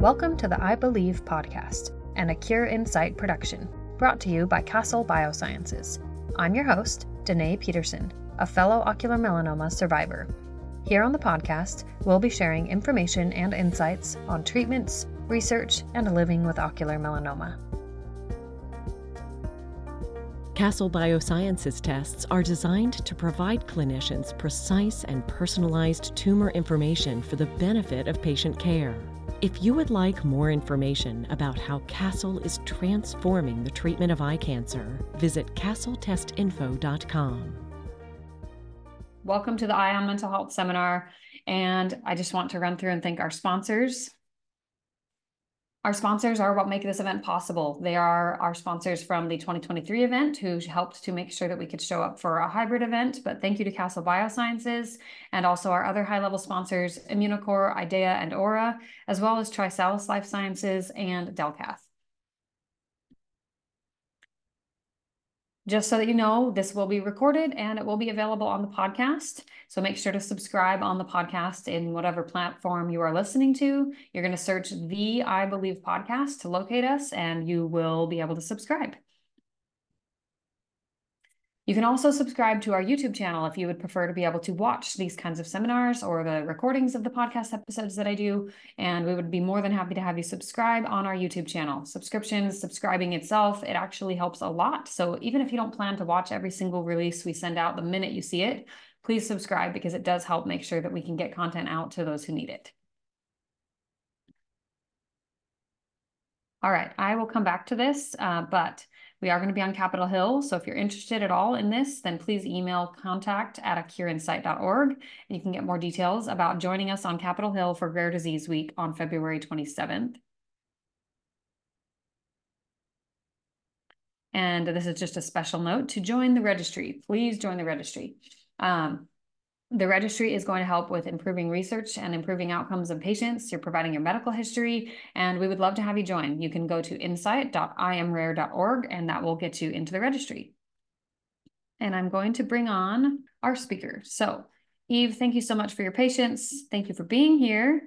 Welcome to the Eye Believe podcast, and a Cure Insight production, brought to you by Castle Biosciences. I'm your host, Danae Peterson, a fellow ocular melanoma survivor. Here on the podcast, we'll be sharing information and insights on treatments, research, and living with ocular melanoma. Castle Biosciences tests are designed to provide clinicians precise and personalized tumor information for the benefit of patient care. If you would like more information about how Castle is transforming the treatment of eye cancer, visit castletestinfo.com. Welcome to the Eye on Mental Health seminar. And I just want to run through and thank our sponsors. Our sponsors are what make this event possible. They are our sponsors from the 2023 event who helped to make sure that we could show up for a hybrid event. But thank you to Castle Biosciences and also our other high level sponsors, Immunocore, IDEAYA, and Aura, as well as Trisalus Life Sciences and Delcath. Just so that you know, this will be recorded and it will be available on the podcast. So make sure to subscribe on the podcast in whatever platform you are listening to. You're going to search the Eye Believe podcast to locate us and you will be able to subscribe. You can also subscribe to our YouTube channel if you would prefer to be able to watch these kinds of seminars or the recordings of the podcast episodes that I do. And we would be more than happy to have you subscribe on our YouTube channel. Subscriptions, subscribing itself, it actually helps a lot. So even if you don't plan to watch every single release we send out the minute you see it, please subscribe because it does help make sure that we can get content out to those who need it. All right, I will come back to this, uh, but we are going to be on Capitol Hill. So if you're interested at all in this, then please email contact at acureinsight.org and you can get more details about joining us on Capitol Hill for Rare Disease Week on February 27th. And this is just a special note to join the registry. Please join the registry. Um, the registry is going to help with improving research and improving outcomes of patients. You're providing your medical history, and we would love to have you join. You can go to insight.iamrare.org, and that will get you into the registry. And I'm going to bring on our speaker. So, Eve, thank you so much for your patience. Thank you for being here.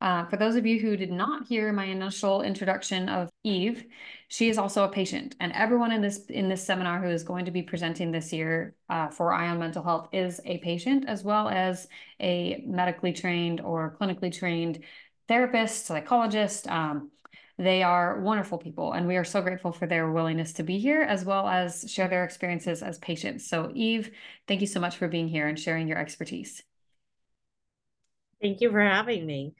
Uh, for those of you who did not hear my initial introduction of Eve, she is also a patient, and everyone in this in this seminar who is going to be presenting this year uh, for Eye on Mental Health is a patient as well as a medically trained or clinically trained therapist, psychologist. Um, they are wonderful people, and we are so grateful for their willingness to be here as well as share their experiences as patients. So, Eve, thank you so much for being here and sharing your expertise. Thank you for having me.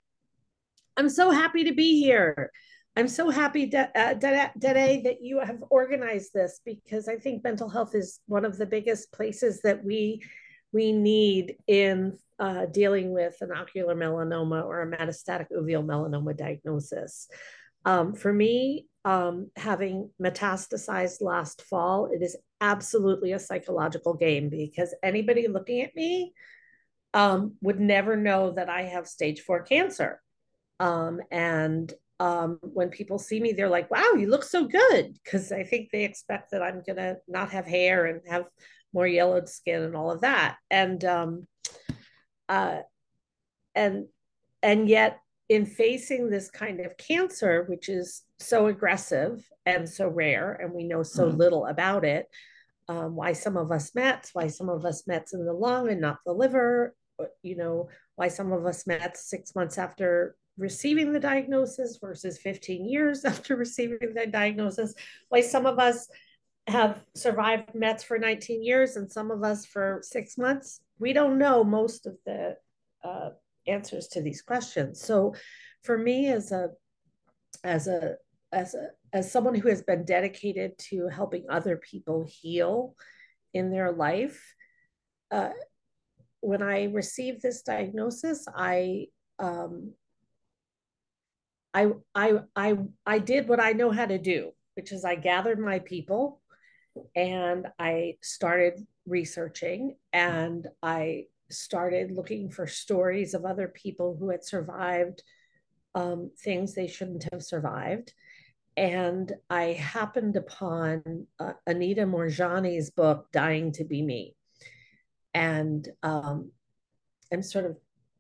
I'm so happy to be here. I'm so happy, uh, Dede, that you have organized this because I think mental health is one of the biggest places that we we need in uh, dealing with an ocular melanoma or a metastatic uveal melanoma diagnosis. Um, for me, um, having metastasized last fall, it is absolutely a psychological game because anybody looking at me um, would never know that I have stage four cancer. Um, and um, when people see me, they're like, wow, you look so good. Because I think they expect that I'm going to not have hair and have more yellowed skin and all of that. And, um, uh, and, and yet in facing this kind of cancer, which is so aggressive and so rare, and we know so mm-hmm. little about it, um, why some of us mets, why some of us mets in the lung and not the liver, you know, why some of us mets six months after receiving the diagnosis versus 15 years after receiving the diagnosis, why some of us have survived METs for 19 years and some of us for six months. We don't know most of the uh, answers to these questions. So for me as a as a as a as someone who has been dedicated to helping other people heal in their life, uh, when I received this diagnosis, I um, I I I I did what I know how to do, which is I gathered my people and I started researching and I started looking for stories of other people who had survived um, things they shouldn't have survived. And I happened upon uh, Anita Moorjani's book, Dying to Be Me. And um, I'm sort of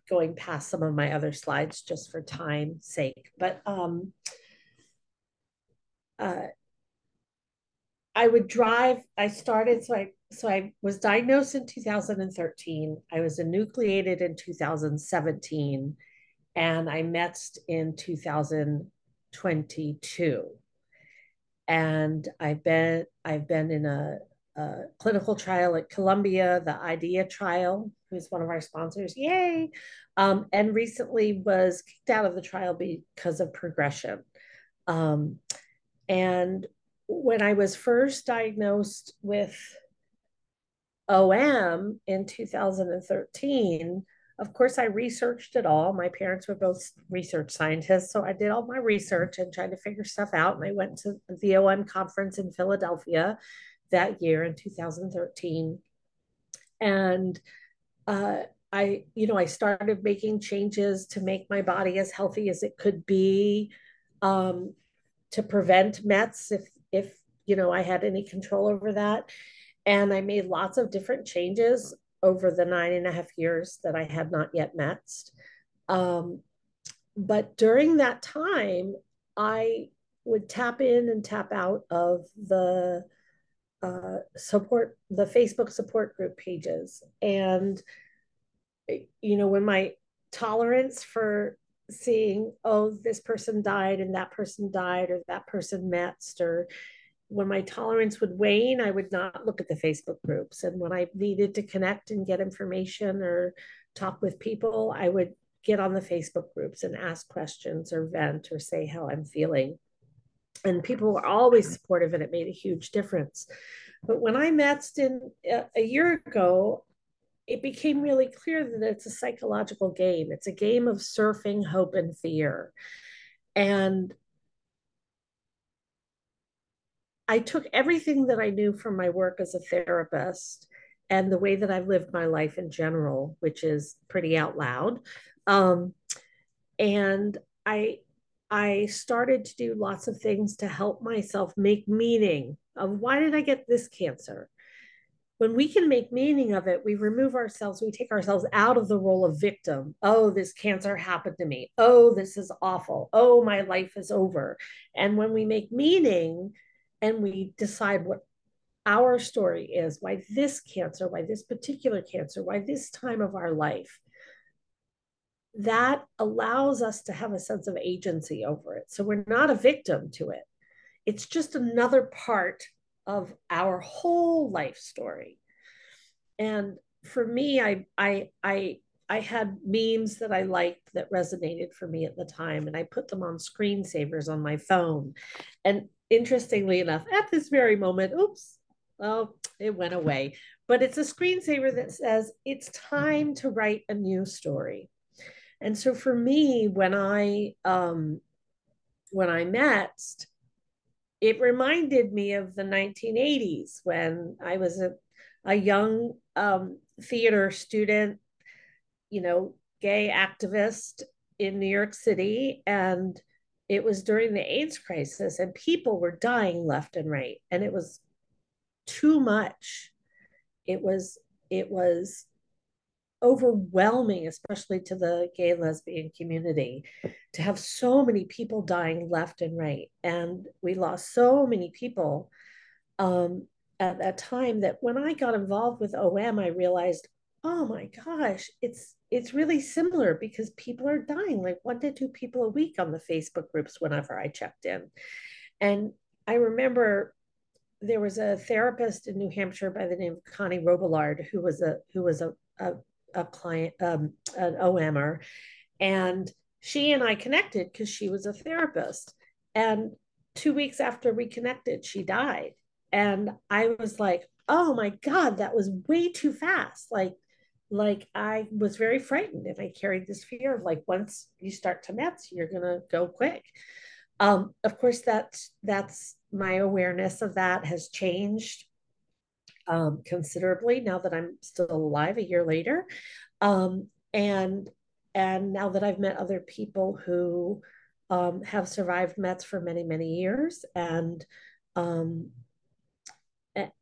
going past some of my other slides just for time's sake. But um, uh, I would drive. I started so I so I was diagnosed in 2013. I was enucleated in 2017, and I METSed in 2022. And I've been I've been in a, a clinical trial at Columbia, the IDEAYA trial, who's one of our sponsors. Yay! Um, and recently was kicked out of the trial because of progression. Um, and when I was first diagnosed with OM in 2013, of course, I researched it all. My parents were both research scientists. So I did all my research and tried to figure stuff out. And I went to the OM conference in Philadelphia that year in 2013. And uh, I, you know, I started making changes to make my body as healthy as it could be um, to prevent METs if if you know I had any control over that. And I made lots of different changes over the nine and a half years that I had not yet met. Um, but during that time, I would tap in and tap out of the uh, support, the Facebook support group pages. And, you know, when my tolerance for seeing, oh, this person died and that person died or that person METs or when my tolerance would wane, I would not look at the Facebook groups. And when I needed to connect and get information or talk with people, I would get on the Facebook groups and ask questions or vent or say how I'm feeling. And people were always supportive, and it made a huge difference. But when I met in a year ago, it became really clear that it's a psychological game. It's a game of surfing hope and fear. And I took everything that I knew from my work as a therapist and the way that I've lived my life in general, which is pretty out loud. Um, and I I started to do lots of things to help myself make meaning of why did I get this cancer? When we can make meaning of it, we remove ourselves, we take ourselves out of the role of victim. Oh, this cancer happened to me. Oh, this is awful. Oh, my life is over. And when we make meaning, and we decide what our story is why this cancer, why this particular cancer, why this time of our life. That allows us to have a sense of agency over it. So we're not a victim to it. It's just another part of our whole life story. And for me, I I I I had memes that I liked that resonated for me at the time, and I put them on screensavers on my phone. And interestingly enough, at this very moment, oops, well, it went away. But it's a screensaver that says it's time to write a new story. And so for me, when I um, when I met, it reminded me of the 1980s when I was a, a young um, theater student, you know, gay activist in New York City. And it was during the AIDS crisis and people were dying left and right. And it was too much. It was, it was overwhelming, especially to the gay lesbian community, to have so many people dying left and right. And we lost so many people um, at that time that when I got involved with OM, I realized, oh my gosh, it's it's really similar because people are dying like one to two people a week on the Facebook groups whenever I checked in. And I remember there was a therapist in New Hampshire by the name of Connie Robillard who was a who was a a, a client um, an OMer, and she and I connected because she was a therapist. And two weeks after we connected, she died, and I was like, "Oh my god, that was way too fast!" Like like I was very frightened and I carried this fear of like once you start to METs, you're gonna go quick. Um, of course, that's that's my awareness of that has changed um, considerably now that I'm still alive a year later, um, and and now that I've met other people who um, have survived METs for many many years and um,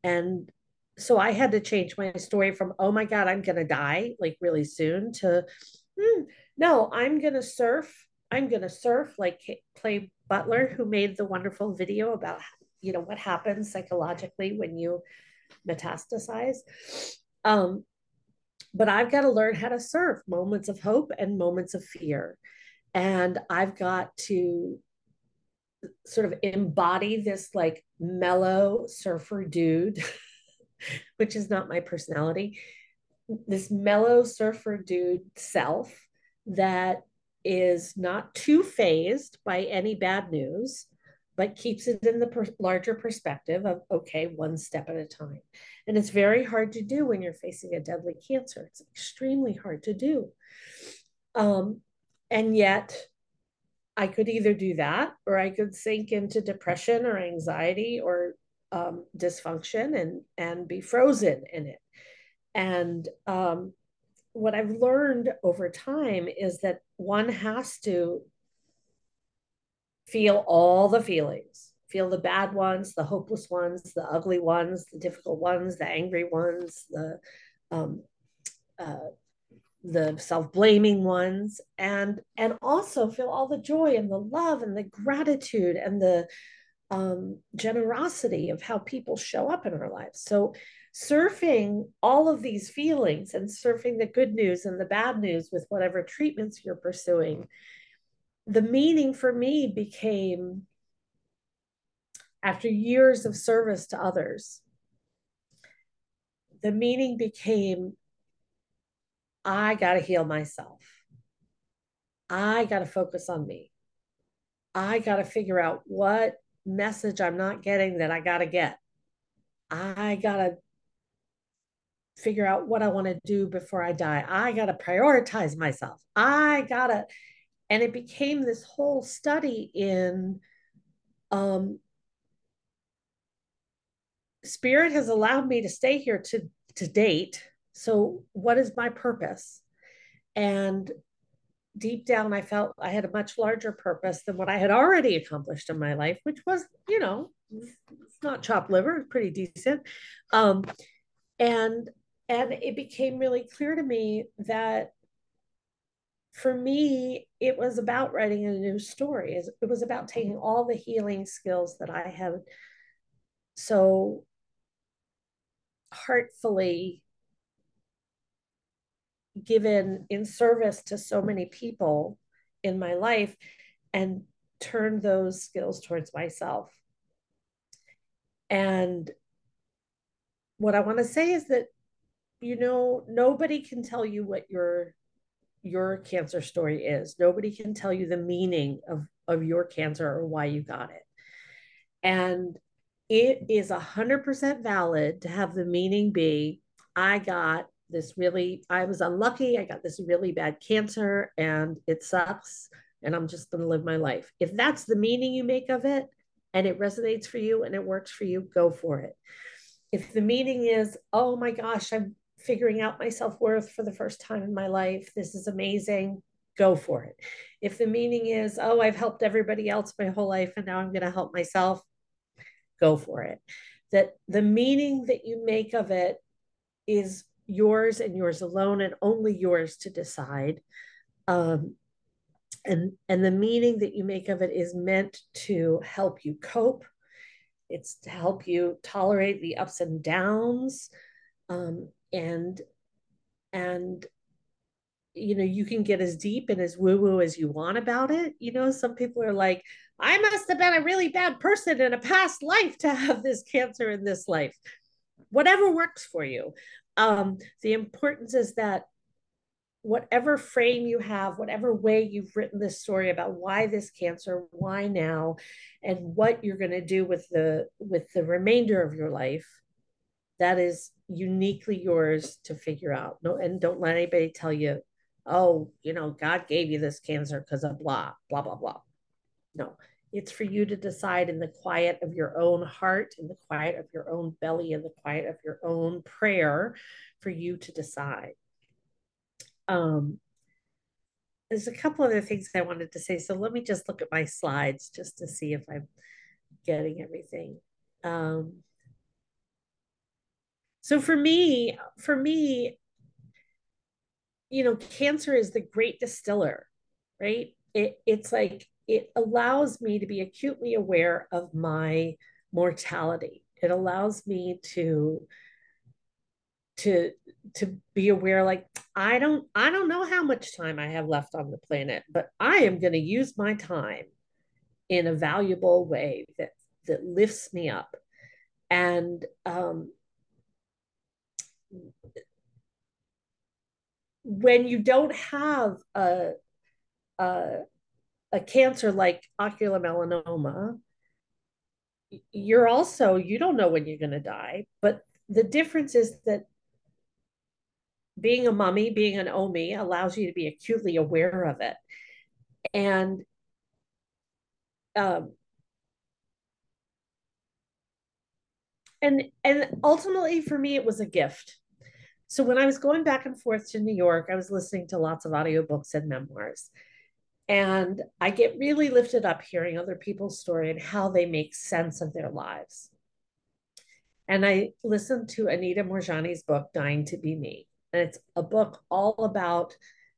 and so I had to change my story from, oh my God, I'm to die like really soon to, hmm, no, I'm to surf. I'm to surf like Clay Butler, who made the wonderful video about, you know, what happens psychologically when you metastasize. Um, but I've got to learn how to surf moments of hope and moments of fear. And I've got to sort of embody this like mellow surfer dude, which is not my personality, this mellow surfer dude self that is not too phased by any bad news, but keeps it in the per- larger perspective of, okay, one step at a time. And it's very hard to do when you're facing a deadly cancer. It's extremely hard to do. Um, and yet, I could either do that or I could sink into depression or anxiety or um, dysfunction and and be frozen in it. And um, what I've learned over time is that one has to feel all the feelings. Feel the bad ones the hopeless ones the ugly ones the difficult ones the angry ones the um, uh, the self-blaming ones. And and also feel all the joy and the love and the gratitude and the um, generosity of how people show up in our lives. So surfing all of these feelings and surfing the good news and the bad news with whatever treatments you're pursuing the meaning for me became after years of service to others the meaning became I got to heal myself. I got to focus on me. I got to figure out what message I'm not getting that I got to get. I got to figure out what I want to do before I die. I got to prioritize myself. I got to, and it became this whole study in um, spirit has allowed me to stay here to to date so, what is my purpose? And deep down, I felt I had a much larger purpose than what I had already accomplished in my life, which was, you know, it's not chopped liver, pretty decent. Um, and and it became really clear to me that for me, it was about writing a new story. It was about taking mm-hmm. all the healing skills that I had so heartfully given in service to so many people in my life and turn those skills towards myself. And what I want to say is that, you know, nobody can tell you what your your cancer story is. Nobody can tell you the meaning of, of your cancer or why you got it. And it is a hundred percent valid to have the meaning be, I got this really, I was unlucky. I got this really bad cancer and it sucks. And I'm just going to live my life. If that's the meaning you make of it and it resonates for you and it works for you, go for it. If the meaning is, oh my gosh, I'm figuring out my self worth for the first time in my life, this is amazing, go for it. If the meaning is, oh, I've helped everybody else my whole life and now I'm going to help myself, go for it. That the meaning that you make of it is yours and yours alone and only yours to decide. Um, and and the meaning that you make of it is meant to help you cope. It's to help you tolerate the ups and downs. Um, and and you know you can get as deep and as woo woo as you want about it. You know some people are like i must have been a really bad person in a past life to have this cancer in this life. Whatever works for you. Um, the importance is that whatever frame you have, whatever way you've written this story about why this cancer, why now, and what you're going to do with the with the remainder of your life, that is uniquely yours to figure out. No, and don't let anybody tell you, oh, you know, God gave you this cancer because of blah, blah, blah, blah. No, it's for you to decide in the quiet of your own heart, in the quiet of your own belly, in the quiet of your own prayer, for you to decide. Um, there's a couple other things I wanted to say. So let me just look at my slides just to see if I'm getting everything. Um, so for me, for me, you know, cancer is the great distiller, right? It, it's like it allows me to be acutely aware of my mortality. It allows me to to to be aware like I don't I don't know how much time I have left on the planet, but I am going to use my time in a valuable way that that lifts me up. And um, when you don't have a, a, a cancer like ocular melanoma, you're also, you don't know when you're going to die. But the difference is that being a mummy, being an OMI, allows you to be acutely aware of it. And um, and and ultimately for me it was a gift. So when i was going back and forth to new york i was listening to lots of audiobooks and memoirs. And i get really lifted up hearing other people's story and how they make sense of their lives. And i listened to anita moorjani's book dying to be me. And it's a book all about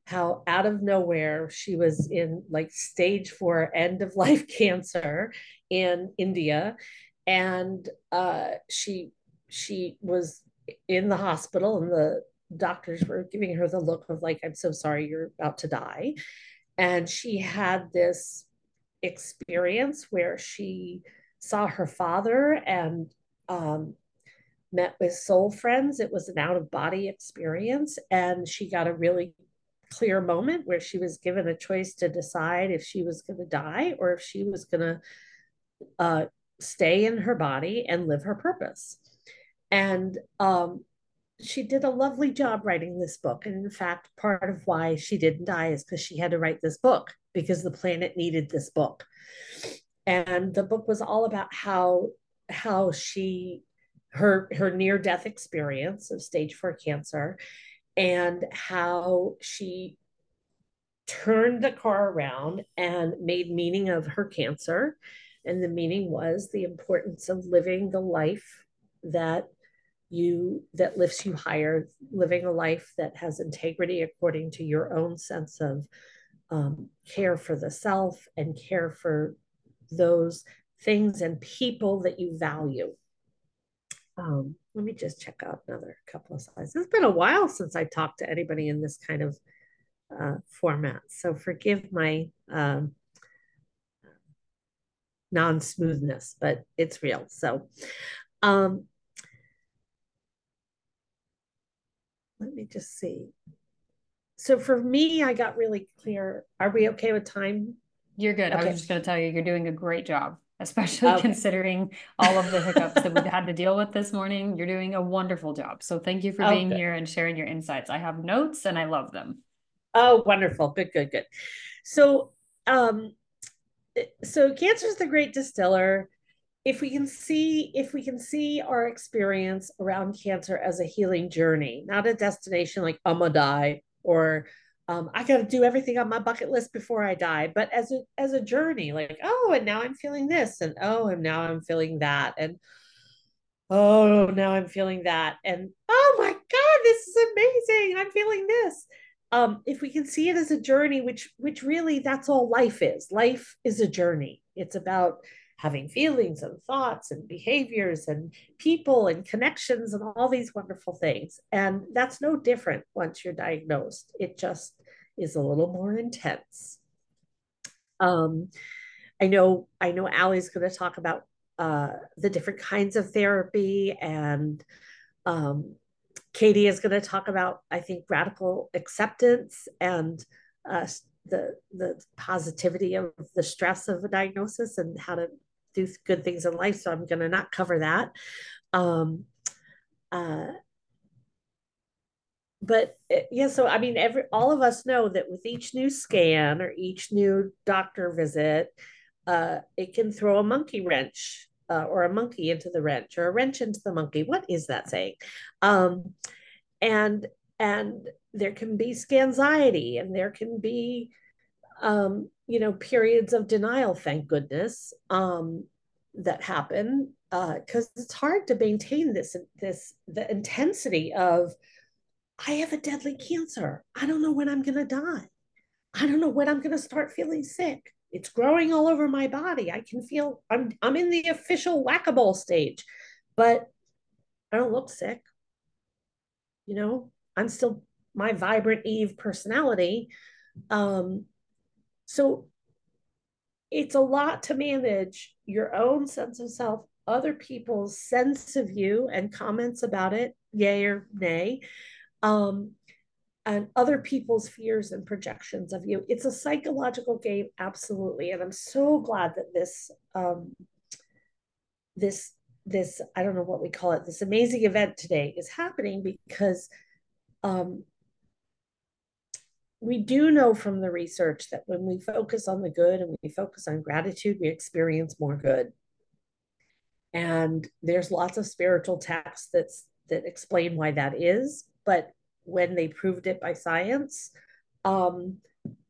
how out of nowhere she was in like stage four end of life cancer in india and uh, she she was in the hospital and the doctors were giving her the look of like i'm so sorry you're about to die. And she had this experience where she saw her father and um, met with soul friends. It was an out of body experience. And she got a really clear moment where she was given a choice to decide if she was going to die or if she was going to uh, stay in her body and live her purpose. And um, she did a lovely job writing this book. And in fact, part of why she didn't die is because she had to write this book because the planet needed this book. And the book was all about how how she her her near death experience of stage 4 cancer and how she turned the car around and made meaning of her cancer and the meaning was the importance of living the life that you that lifts you higher living a life that has integrity according to your own sense of um, care for the self and care for those things and people that you value. Um, let me just check out another couple of slides. It's been a while since i talked to anybody in this kind of uh, format so forgive my um, non-smoothness, but it's real. So um, let me just see. So for me, I got really clear. Are we okay with time? You're good. Okay. I was just going to tell you, you're doing a great job, especially okay. considering all of the hiccups that we've had to deal with this morning. You're doing a wonderful job. So thank you for oh, being good. here and sharing your insights. I have notes and I love them. Oh, wonderful. Good, good, good. So um, so cancer is the great distiller. If we can see if we can see our experience around cancer as a healing journey not a destination like i'm gonna die or um, i gotta do everything on my bucket list before i die but as a as a journey like oh and now i'm feeling this and oh and now i'm feeling that and oh now i'm feeling that and oh my god this is amazing i'm feeling this um, if we can see it as a journey, which which really that's all life is. Life is a journey. It's about having feelings and thoughts and behaviors and people and connections and all these wonderful things. And that's no different once you're diagnosed. It just is a little more intense. Um, I know I know Allie's going to talk about uh, the different kinds of therapy and um, Katie is going to talk about, I think, radical acceptance and uh, the the positivity of the stress of a diagnosis and how to do good things in life. So I'm going to not cover that. Um, uh, but uh, yeah, so I mean, every all of us know that with each new scan or each new doctor visit, uh, it can throw a monkey wrench uh, or a monkey into the wrench or a wrench into the monkey. What is that saying? Um, and and there can be scanxiety and there can be um, you know periods of denial. Thank goodness um, that happen because uh, it's hard to maintain this this the intensity of I have a deadly cancer. I don't know when I'm going to die. I don't know when I'm going to start feeling sick. It's growing all over my body. I can feel I'm I'm in the official whack-a-mole stage, but I don't look sick. You know, I'm still my vibrant Eve personality. Um, so it's a lot to manage your own sense of self, other people's sense of you and comments about it, yay or nay, um, and other people's fears and projections of you. It's a psychological game, absolutely. And I'm so glad that this um, this this I don't know what we call it, this amazing event today is happening because um, we do know from the research that when we focus on the good and we focus on gratitude, we experience more good. And there's lots of spiritual texts that's that explain why that is, but when they proved it by science, um,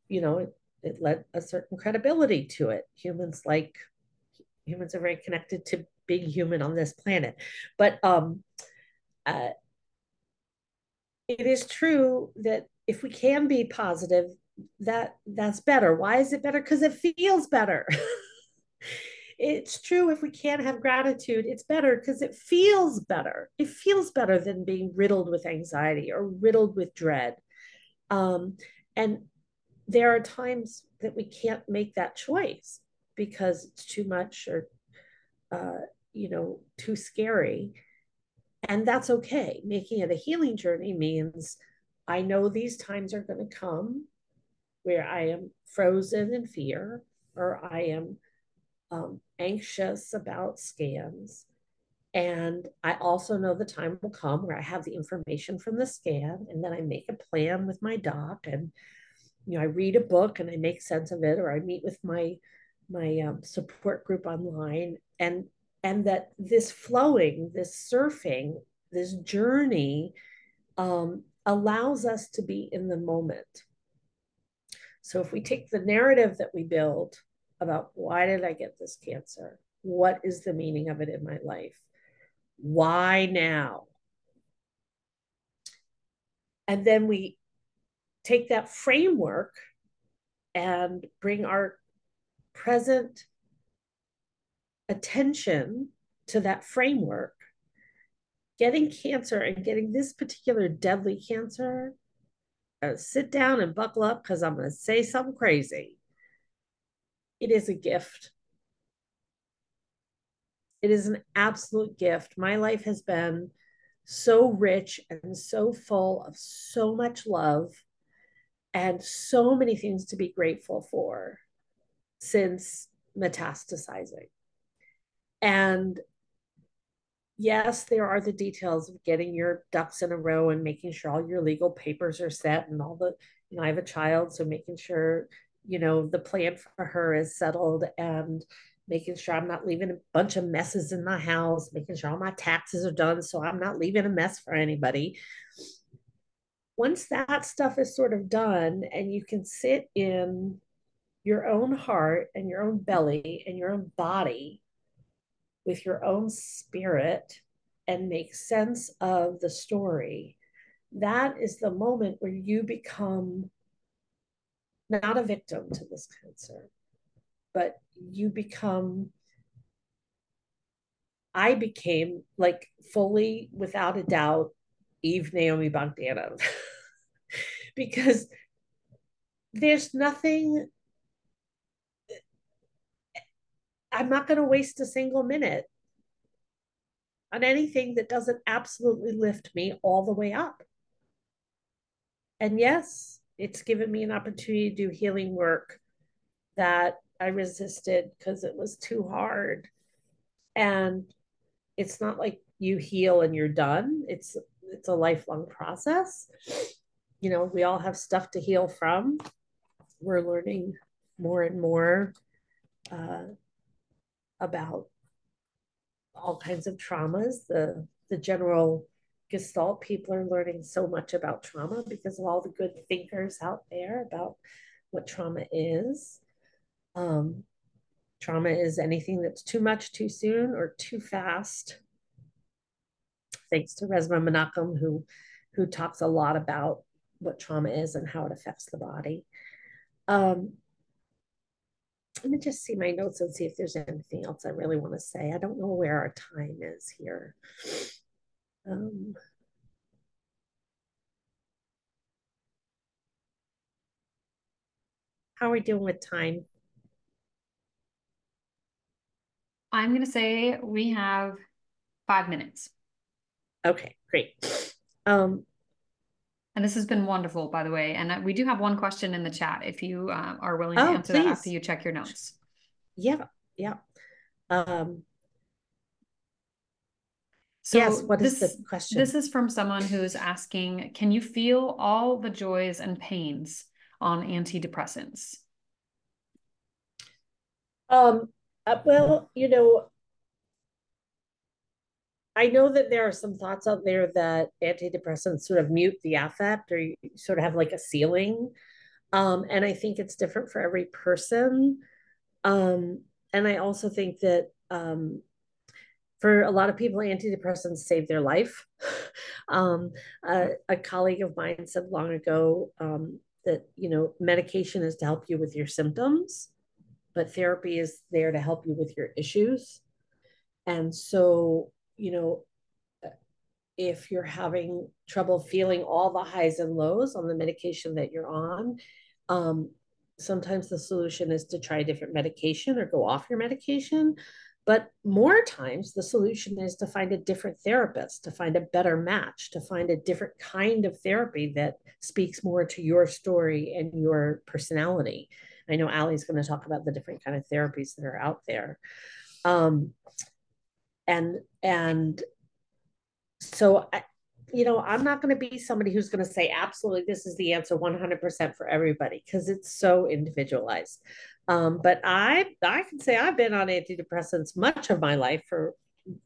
you know, it, it led a certain credibility to it. Humans like humans are very connected to being human on this planet, but um, uh, it is true that if we can be positive, that that's better. Why is it better? Because it feels better. it's true if we can't have gratitude, it's better because it feels better. It feels better than being riddled with anxiety or riddled with dread. Um, and there are times that we can't make that choice because it's too much or uh, you know too scary and that's okay making it a healing journey means I know these times are going to come where I am frozen in fear or I am um, anxious about scans. And I also know the time will come where I have the information from the scan and then I make a plan with my doc and you know I read a book and I make sense of it or I meet with my my um, support group online and and that this flowing this surfing this journey um, allows us to be in the moment. So if we take the narrative that we build about why did I get this cancer? What is the meaning of it in my life? Why now? And then we take that framework and bring our present attention to that framework getting cancer and getting this particular deadly cancer, uh, sit down and buckle up because I'm going to say something crazy. It is a gift. It is an absolute gift. My life has been so rich and so full of so much love and so many things to be grateful for since metastasizing. And yes, there are the details of getting your ducks in a row and making sure all your legal papers are set and all the, you know, I have a child, so making sure, you know, the plan for her is settled and making sure I'm not leaving a bunch of messes in my house, making sure all my taxes are done so I'm not leaving a mess for anybody. Once that stuff is sort of done and you can sit in your own heart and your own belly and your own body with your own spirit and make sense of the story, that is the moment where you become not a victim to this cancer, but you become. I became like fully, without a doubt, Eve Naomi Bogdanove because there's nothing I'm not going to waste a single minute on anything that doesn't absolutely lift me all the way up. And yes, it's given me an opportunity to do healing work that I resisted because it was too hard. And it's not like you heal and you're done. It's it's a lifelong process. You know, we all have stuff to heal from. We're learning more and more uh, about all kinds of traumas. The the general Gestalt people are learning so much about trauma because of all the good thinkers out there about what trauma is. Um, trauma is anything that's too much too soon or too fast. Thanks to Resmaa Menakem, who who talks a lot about what trauma is and how it affects the body. Um, let me just see my notes and see if there's anything else I really want to say. I don't know where our time is here. Um, how are we doing with time? I'm going to say we have five minutes. Okay, great. Um, and this has been wonderful, by the way. And we do have one question in the chat if you uh, are willing to oh, answer please. that after you check your notes. Yeah, yeah. Um, so yes, what this, is the question? This is from someone who's asking Can you feel all the joys and pains on antidepressants? Um, uh, well, you know, I know that there are some thoughts out there that antidepressants sort of mute the affect or you sort of have like a ceiling. Um, and I think it's different for every person. Um, and I also think that um, for a lot of people, antidepressants save their life. um, a, a, colleague of mine said long ago um, that, you know, medication is to help you with your symptoms, but therapy is there to help you with your issues. And so you know, if you're having trouble feeling all the highs and lows on the medication that you're on, um, sometimes the solution is to try a different medication or go off your medication. But more times, the solution is to find a different therapist, to find a better match, to find a different kind of therapy that speaks more to your story and your personality. I know Allie's going to talk about the different kind of therapies that are out there. Um, and and so I, you know i'm not going to be somebody who's going to say absolutely this is the answer 100% for everybody because it's so individualized. Um, but i i can say i've been on antidepressants much of my life for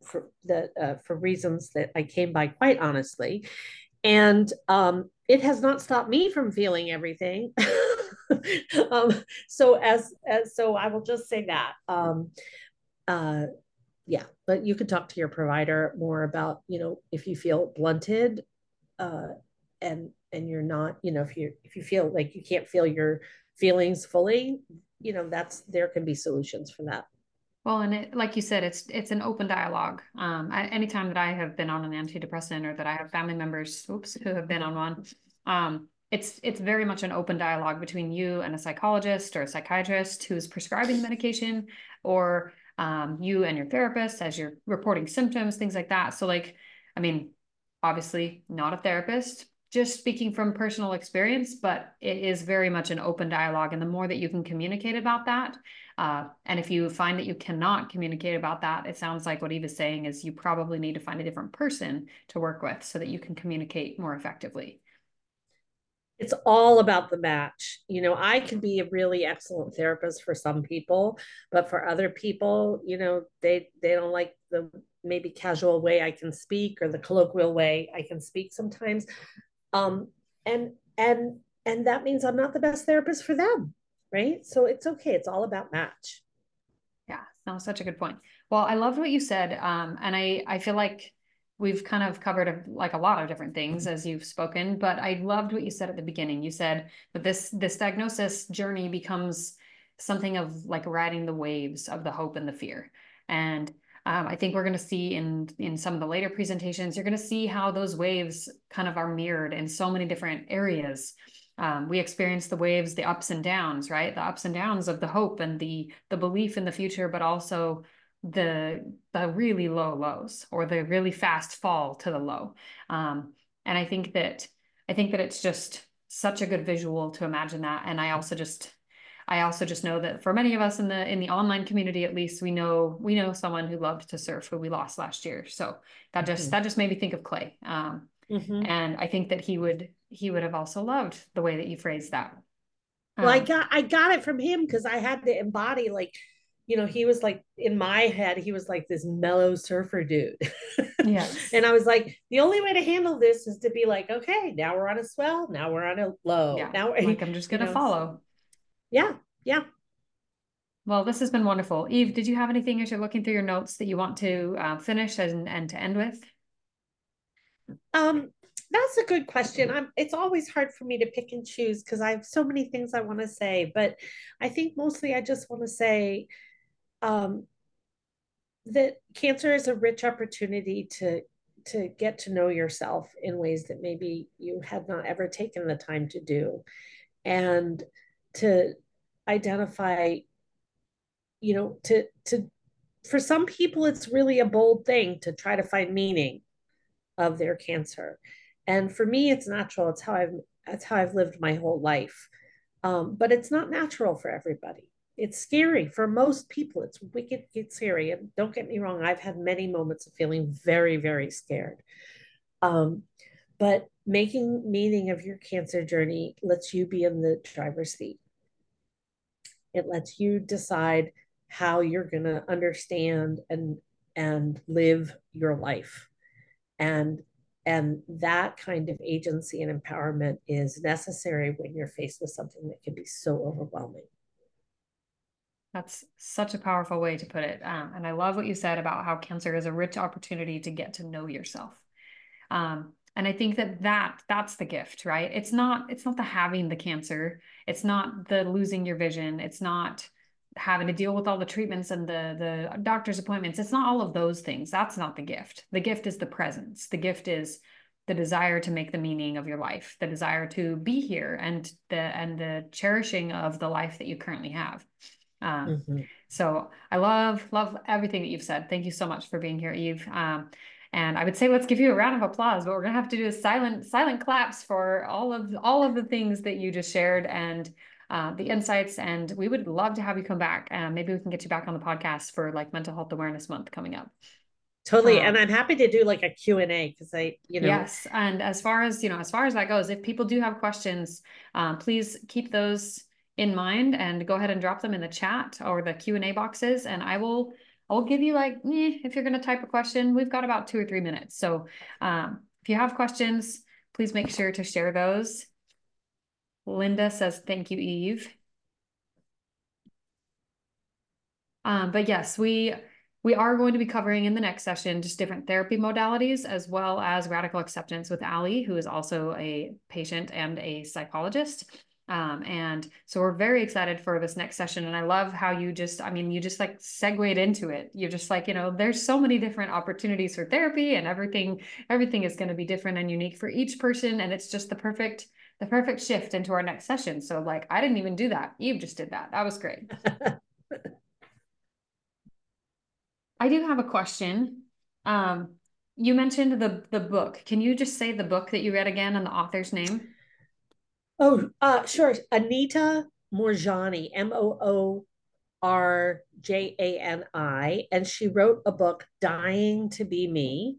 for the uh, for reasons that i came by quite honestly. And um, it has not stopped me from feeling everything. Um, so as as so i will just say that um, uh, yeah but you could talk to your provider more about you know if you feel blunted uh and and you're not you know if you if you feel like you can't feel your feelings fully you know that's there can be solutions for that. Well and it like you said it's it's an open dialogue. Um I, anytime that i have been on an antidepressant or that i have family members oops who have been on one um it's it's very much an open dialogue between you and a psychologist or a psychiatrist who's prescribing medication or um, you and your therapist as you're reporting symptoms, things like that. So, like, I mean, obviously not a therapist, just speaking from personal experience, but it is very much an open dialogue. And the more that you can communicate about that, uh, and if you find that you cannot communicate about that, it sounds like what Eve is saying is you probably need to find a different person to work with so that you can communicate more effectively it's all about the match. You know, I can be a really excellent therapist for some people, but for other people, you know, they they don't like the maybe casual way I can speak or the colloquial way I can speak sometimes. Um and and and that means I'm not the best therapist for them, right? So it's okay. It's all about match. Yeah, that was such a good point. Well, I loved what you said. Um, and I I feel like we've kind of covered a, like a lot of different things as you've spoken but i loved what you said at the beginning. You said that this this diagnosis journey becomes something of like riding the waves of the hope and the fear. And um, i think we're going to see in in some of the later presentations you're going to see how those waves kind of are mirrored in so many different areas. Um, we experience the waves the ups and downs right? The ups and downs of the hope and the the belief in the future but also the the really low lows or the really fast fall to the low. Um, and i think that i think that it's just such a good visual to imagine that. And i also just i also just know that for many of us in the in the online community at least we know we know someone who loved to surf who we lost last year. So that just mm-hmm. that just made me think of clay. Um, mm-hmm. and i think that he would he would have also loved the way that you phrased that. Well i um, got i got it from him because i had to embody like you know, he was like in my head, he was like this mellow surfer dude. Yeah. and I was like, the only way to handle this is to be like, okay, now we're on a swell, now we're on a low. Yeah. Now like I'm just gonna you know, follow. Yeah, yeah. Well, this has been wonderful. Eve, did you have anything as you're looking through your notes that you want to uh, finish and, and to end with? Um, that's a good question. I'm it's always hard for me to pick and choose because I have so many things I want to say, but I think mostly I just want to say um, that cancer is a rich opportunity to to get to know yourself in ways that maybe you had not ever taken the time to do. And to identify you know to to for some people it's really a bold thing to try to find meaning of their cancer. And for me it's natural. It's how i've that's how i've lived my whole life. Um, but it's not natural for everybody it's scary for most people. It's wicked it's scary. And don't get me wrong i've had many moments of feeling very very scared. Um, but making meaning of your cancer journey lets you be in the driver's seat. It lets you decide how you're going to understand and and live your life. And and that kind of agency and empowerment is necessary when you're faced with something that can be so overwhelming that's such a powerful way to put it. Um, and I love what you said about how cancer is a rich opportunity to get to know yourself. Um, and I think that that that's the gift, right? It's not it's not the having the cancer. It's not the losing your vision. It's not having to deal with all the treatments and the the doctor's appointments. It's not all of those things. That's not the gift. The gift is the presence. The gift is the desire to make the meaning of your life, the desire to be here and the and the cherishing of the life that you currently have. Um, mm-hmm. So I love, love everything that you've said. Thank you so much for being here, Eve. Um, and I would say let's give you a round of applause, but we're gonna have to do a silent, silent claps for all of all of the things that you just shared and uh, the insights. And we would love to have you come back. Uh, maybe we can get you back on the podcast for like Mental Health Awareness Month coming up. Totally, um, and I'm happy to do like a Q and A because I, you know, yes. And as far as you know, as far as that goes, if people do have questions, um, please keep those in mind and go ahead and drop them in the chat or the Q&A boxes. And I will I'll give you like eh, if you're going to type a question we've got about two or three minutes. So um, if you have questions please make sure to share those. Linda says thank you Eve. Um, but yes we we are going to be covering in the next session just different therapy modalities as well as radical acceptance with Ali who is also a patient and a psychologist um, and so we're very excited for this next session. And I love how you just, I mean, you just like segued into it. You're just like, you know, there's so many different opportunities for therapy and everything, everything is going to be different and unique for each person. And it's just the perfect, the perfect shift into our next session. So like, I didn't even do that. Eve just did that. That was great. I do have a question. Um, you mentioned the the book. Can you just say the book that you read again and the author's name? Oh, uh, sure. Anita Moorjani, M O O R J A N I, and she wrote a book, Dying to Be Me,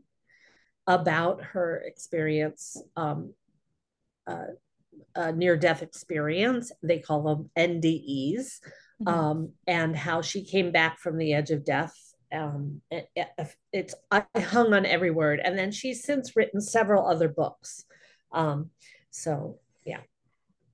about her experience, um, uh, a near death experience. They call them NDEs, mm-hmm. um, and how she came back from the edge of death. Um, it, it's I hung on every word, and then she's since written several other books. Um, so yeah.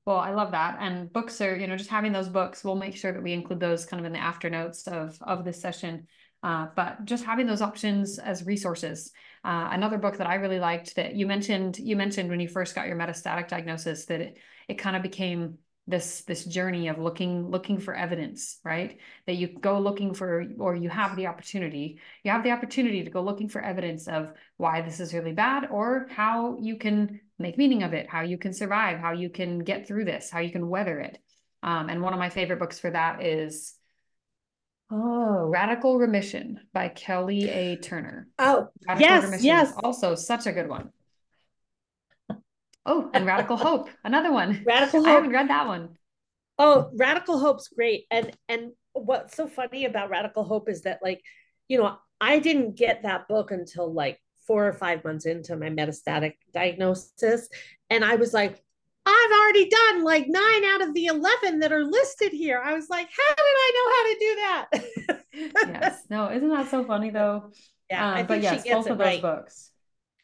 Well, I love that. And books are, you know, just having those books, we'll make sure that we include those kind of in the after notes of, of this session. Uh, but just having those options as resources. Uh, another book that I really liked that you mentioned, you mentioned when you first got your metastatic diagnosis that it, it kind of became this this journey of looking looking for evidence right that you go looking for or you have the opportunity you have the opportunity to go looking for evidence of why this is really bad or how you can make meaning of it how you can survive how you can get through this how you can weather it um, and one of my favorite books for that is oh radical remission by kelly a turner oh radical yes remission yes also such a good one Oh, and Radical Hope, another one. Radical Hope. I haven't read that one. Oh, Radical Hope's great. And and what's so funny about Radical Hope is that like, you know, I didn't get that book until like four or five months into my metastatic diagnosis. And I was like, I've already done like nine out of the 11 that are listed here. I was like, how did I know how to do that? yes. No, isn't that so funny though? Yeah. Um, but yes, both of those right. books.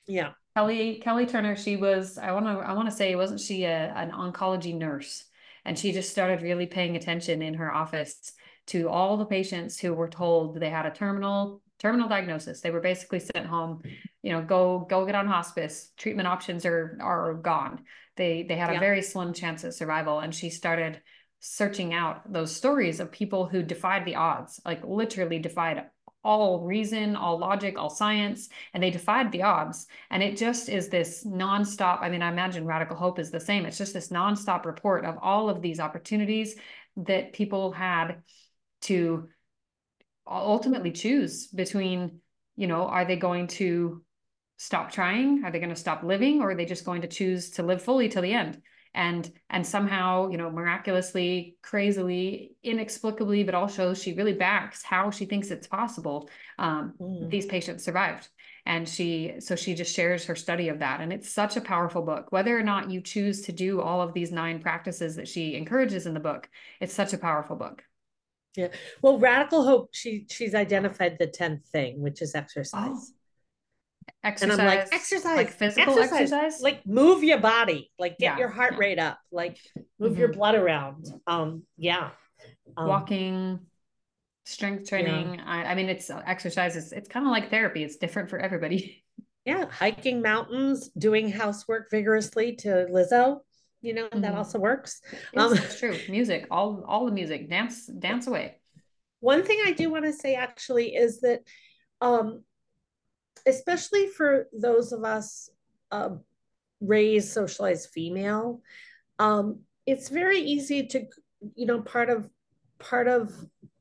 Yeah. Kelly Kelly Turner, she was I want to I want to say wasn't she a, an oncology nurse and she just started really paying attention in her office to all the patients who were told they had a terminal terminal diagnosis. They were basically sent home, you know, go go get on hospice. Treatment options are are gone. They they had a very slim chance of survival, and she started searching out those stories of people who defied the odds, like literally defied all reason, all logic, all science, and they defied the odds. And it just is this nonstop. I mean, I imagine Radical Hope is the same. It's just this nonstop report of all of these opportunities that people had to ultimately choose between, you know, are they going to stop trying? Are they going to stop living? Or are they just going to choose to live fully till the end? and and somehow you know miraculously crazily inexplicably but also she really backs how she thinks it's possible um, mm. these patients survived and she so she just shares her study of that and it's such a powerful book whether or not you choose to do all of these nine practices that she encourages in the book it's such a powerful book yeah well radical hope she she's identified the 10th thing which is exercise oh exercise and i'm like exercise like physical exercise, exercise? like move your body like get yeah, your heart yeah. rate up like move mm-hmm. your blood around um yeah um, walking strength training yeah. I, I, mean it's exercise it's, it's kind of like therapy it's different for everybody yeah hiking mountains doing housework vigorously to lizzo you know mm-hmm. that also works. Um, it's true. Music all all the music. Dance dance away. One thing i do want to say actually is that um especially for those of us uh, raised socialized female um, it's very easy to you know part of part of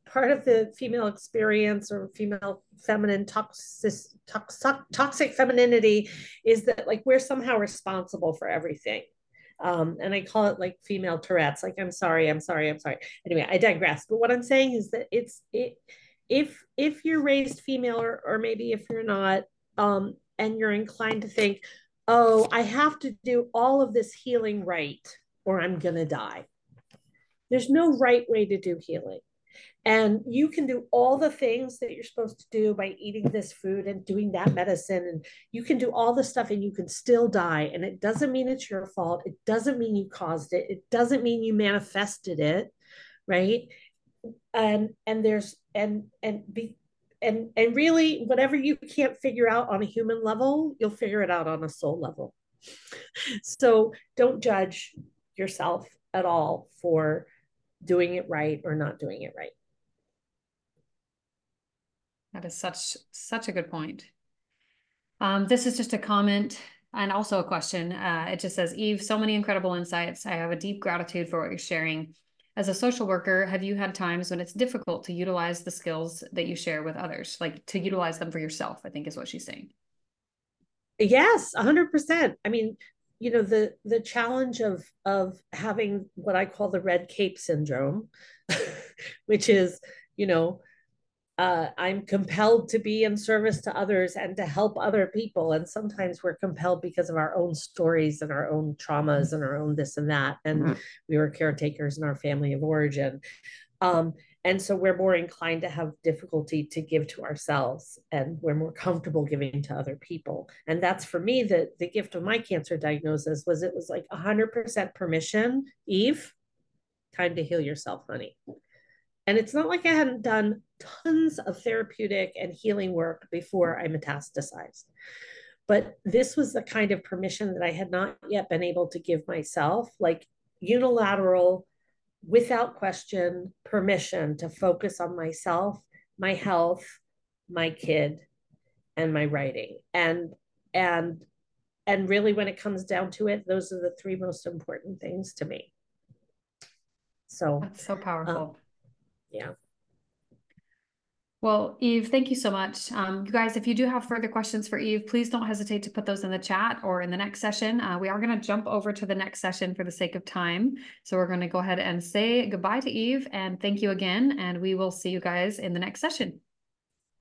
part of the female experience or female feminine toxic, toxic toxic femininity is that like we're somehow responsible for everything um, and I call it like female Tourette's. Like, I'm sorry, I'm sorry, I'm sorry. Anyway, I digress. But what I'm saying is that it's it if if you're raised female or, or maybe if you're not um, and you're inclined to think oh i have to do all of this healing right or i'm going to die there's no right way to do healing and you can do all the things that you're supposed to do by eating this food and doing that medicine. And you can do all the stuff and you can still die. And it doesn't mean it's your fault. It doesn't mean you caused it. It doesn't mean you manifested it right? And and there's and and be and and really whatever you can't figure out on a human level you'll figure it out on a soul level. So don't judge yourself at all for doing it right or not doing it right that is such such a good point um, this is just a comment and also a question uh, it just says eve so many incredible insights i have a deep gratitude for what you're sharing as a social worker, have you had times when it's difficult to utilize the skills that you share with others, like to utilize them for yourself? I think is what she's saying. Yes, a hundred percent. I mean, you know, the the challenge of of having what I call the red cape syndrome, which is, you know, uh, I'm compelled to be in service to others and to help other people. And sometimes we're compelled because of our own stories and our own traumas and our own this and that. And mm-hmm. we were caretakers in our family of origin. Um, and so we're more inclined to have difficulty to give to ourselves and we're more comfortable giving to other people. And that's for me the, the gift of my cancer diagnosis was it was like 100% permission, Eve, time to heal yourself, honey. And it's not like I hadn't done tons of therapeutic and healing work before I metastasized. But this was the kind of permission that I had not yet been able to give myself, like unilateral, without question, permission to focus on myself, my health, my kid, and my writing. And and and really when it comes down to it, those are the three most important things to me. So that's so powerful. Um, yeah. Well, Eve, thank you so much. Um, you guys, if you do have further questions for Eve, please don't hesitate to put those in the chat or in the next session. Uh, we are going to jump over to the next session for the sake of time. So we're going to go ahead and say goodbye to Eve and thank you again. And we will see you guys in the next session.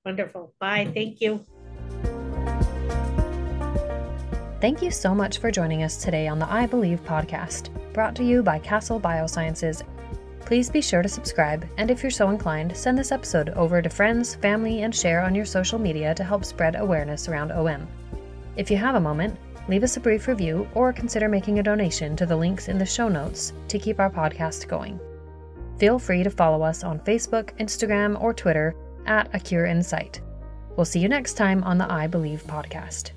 Wonderful. Bye. Thank you. Thank you so much for joining us today on the Eye Believe podcast, brought to you by Castle Biosciences Please be sure to subscribe, and if you're so inclined, send this episode over to friends, family, and share on your social media to help spread awareness around OM. If you have a moment, leave us a brief review or consider making a donation to the links in the show notes to keep our podcast going. Feel free to follow us on Facebook, Instagram, or Twitter at A Cure in Sight. We'll see you next time on the Eye Believe podcast.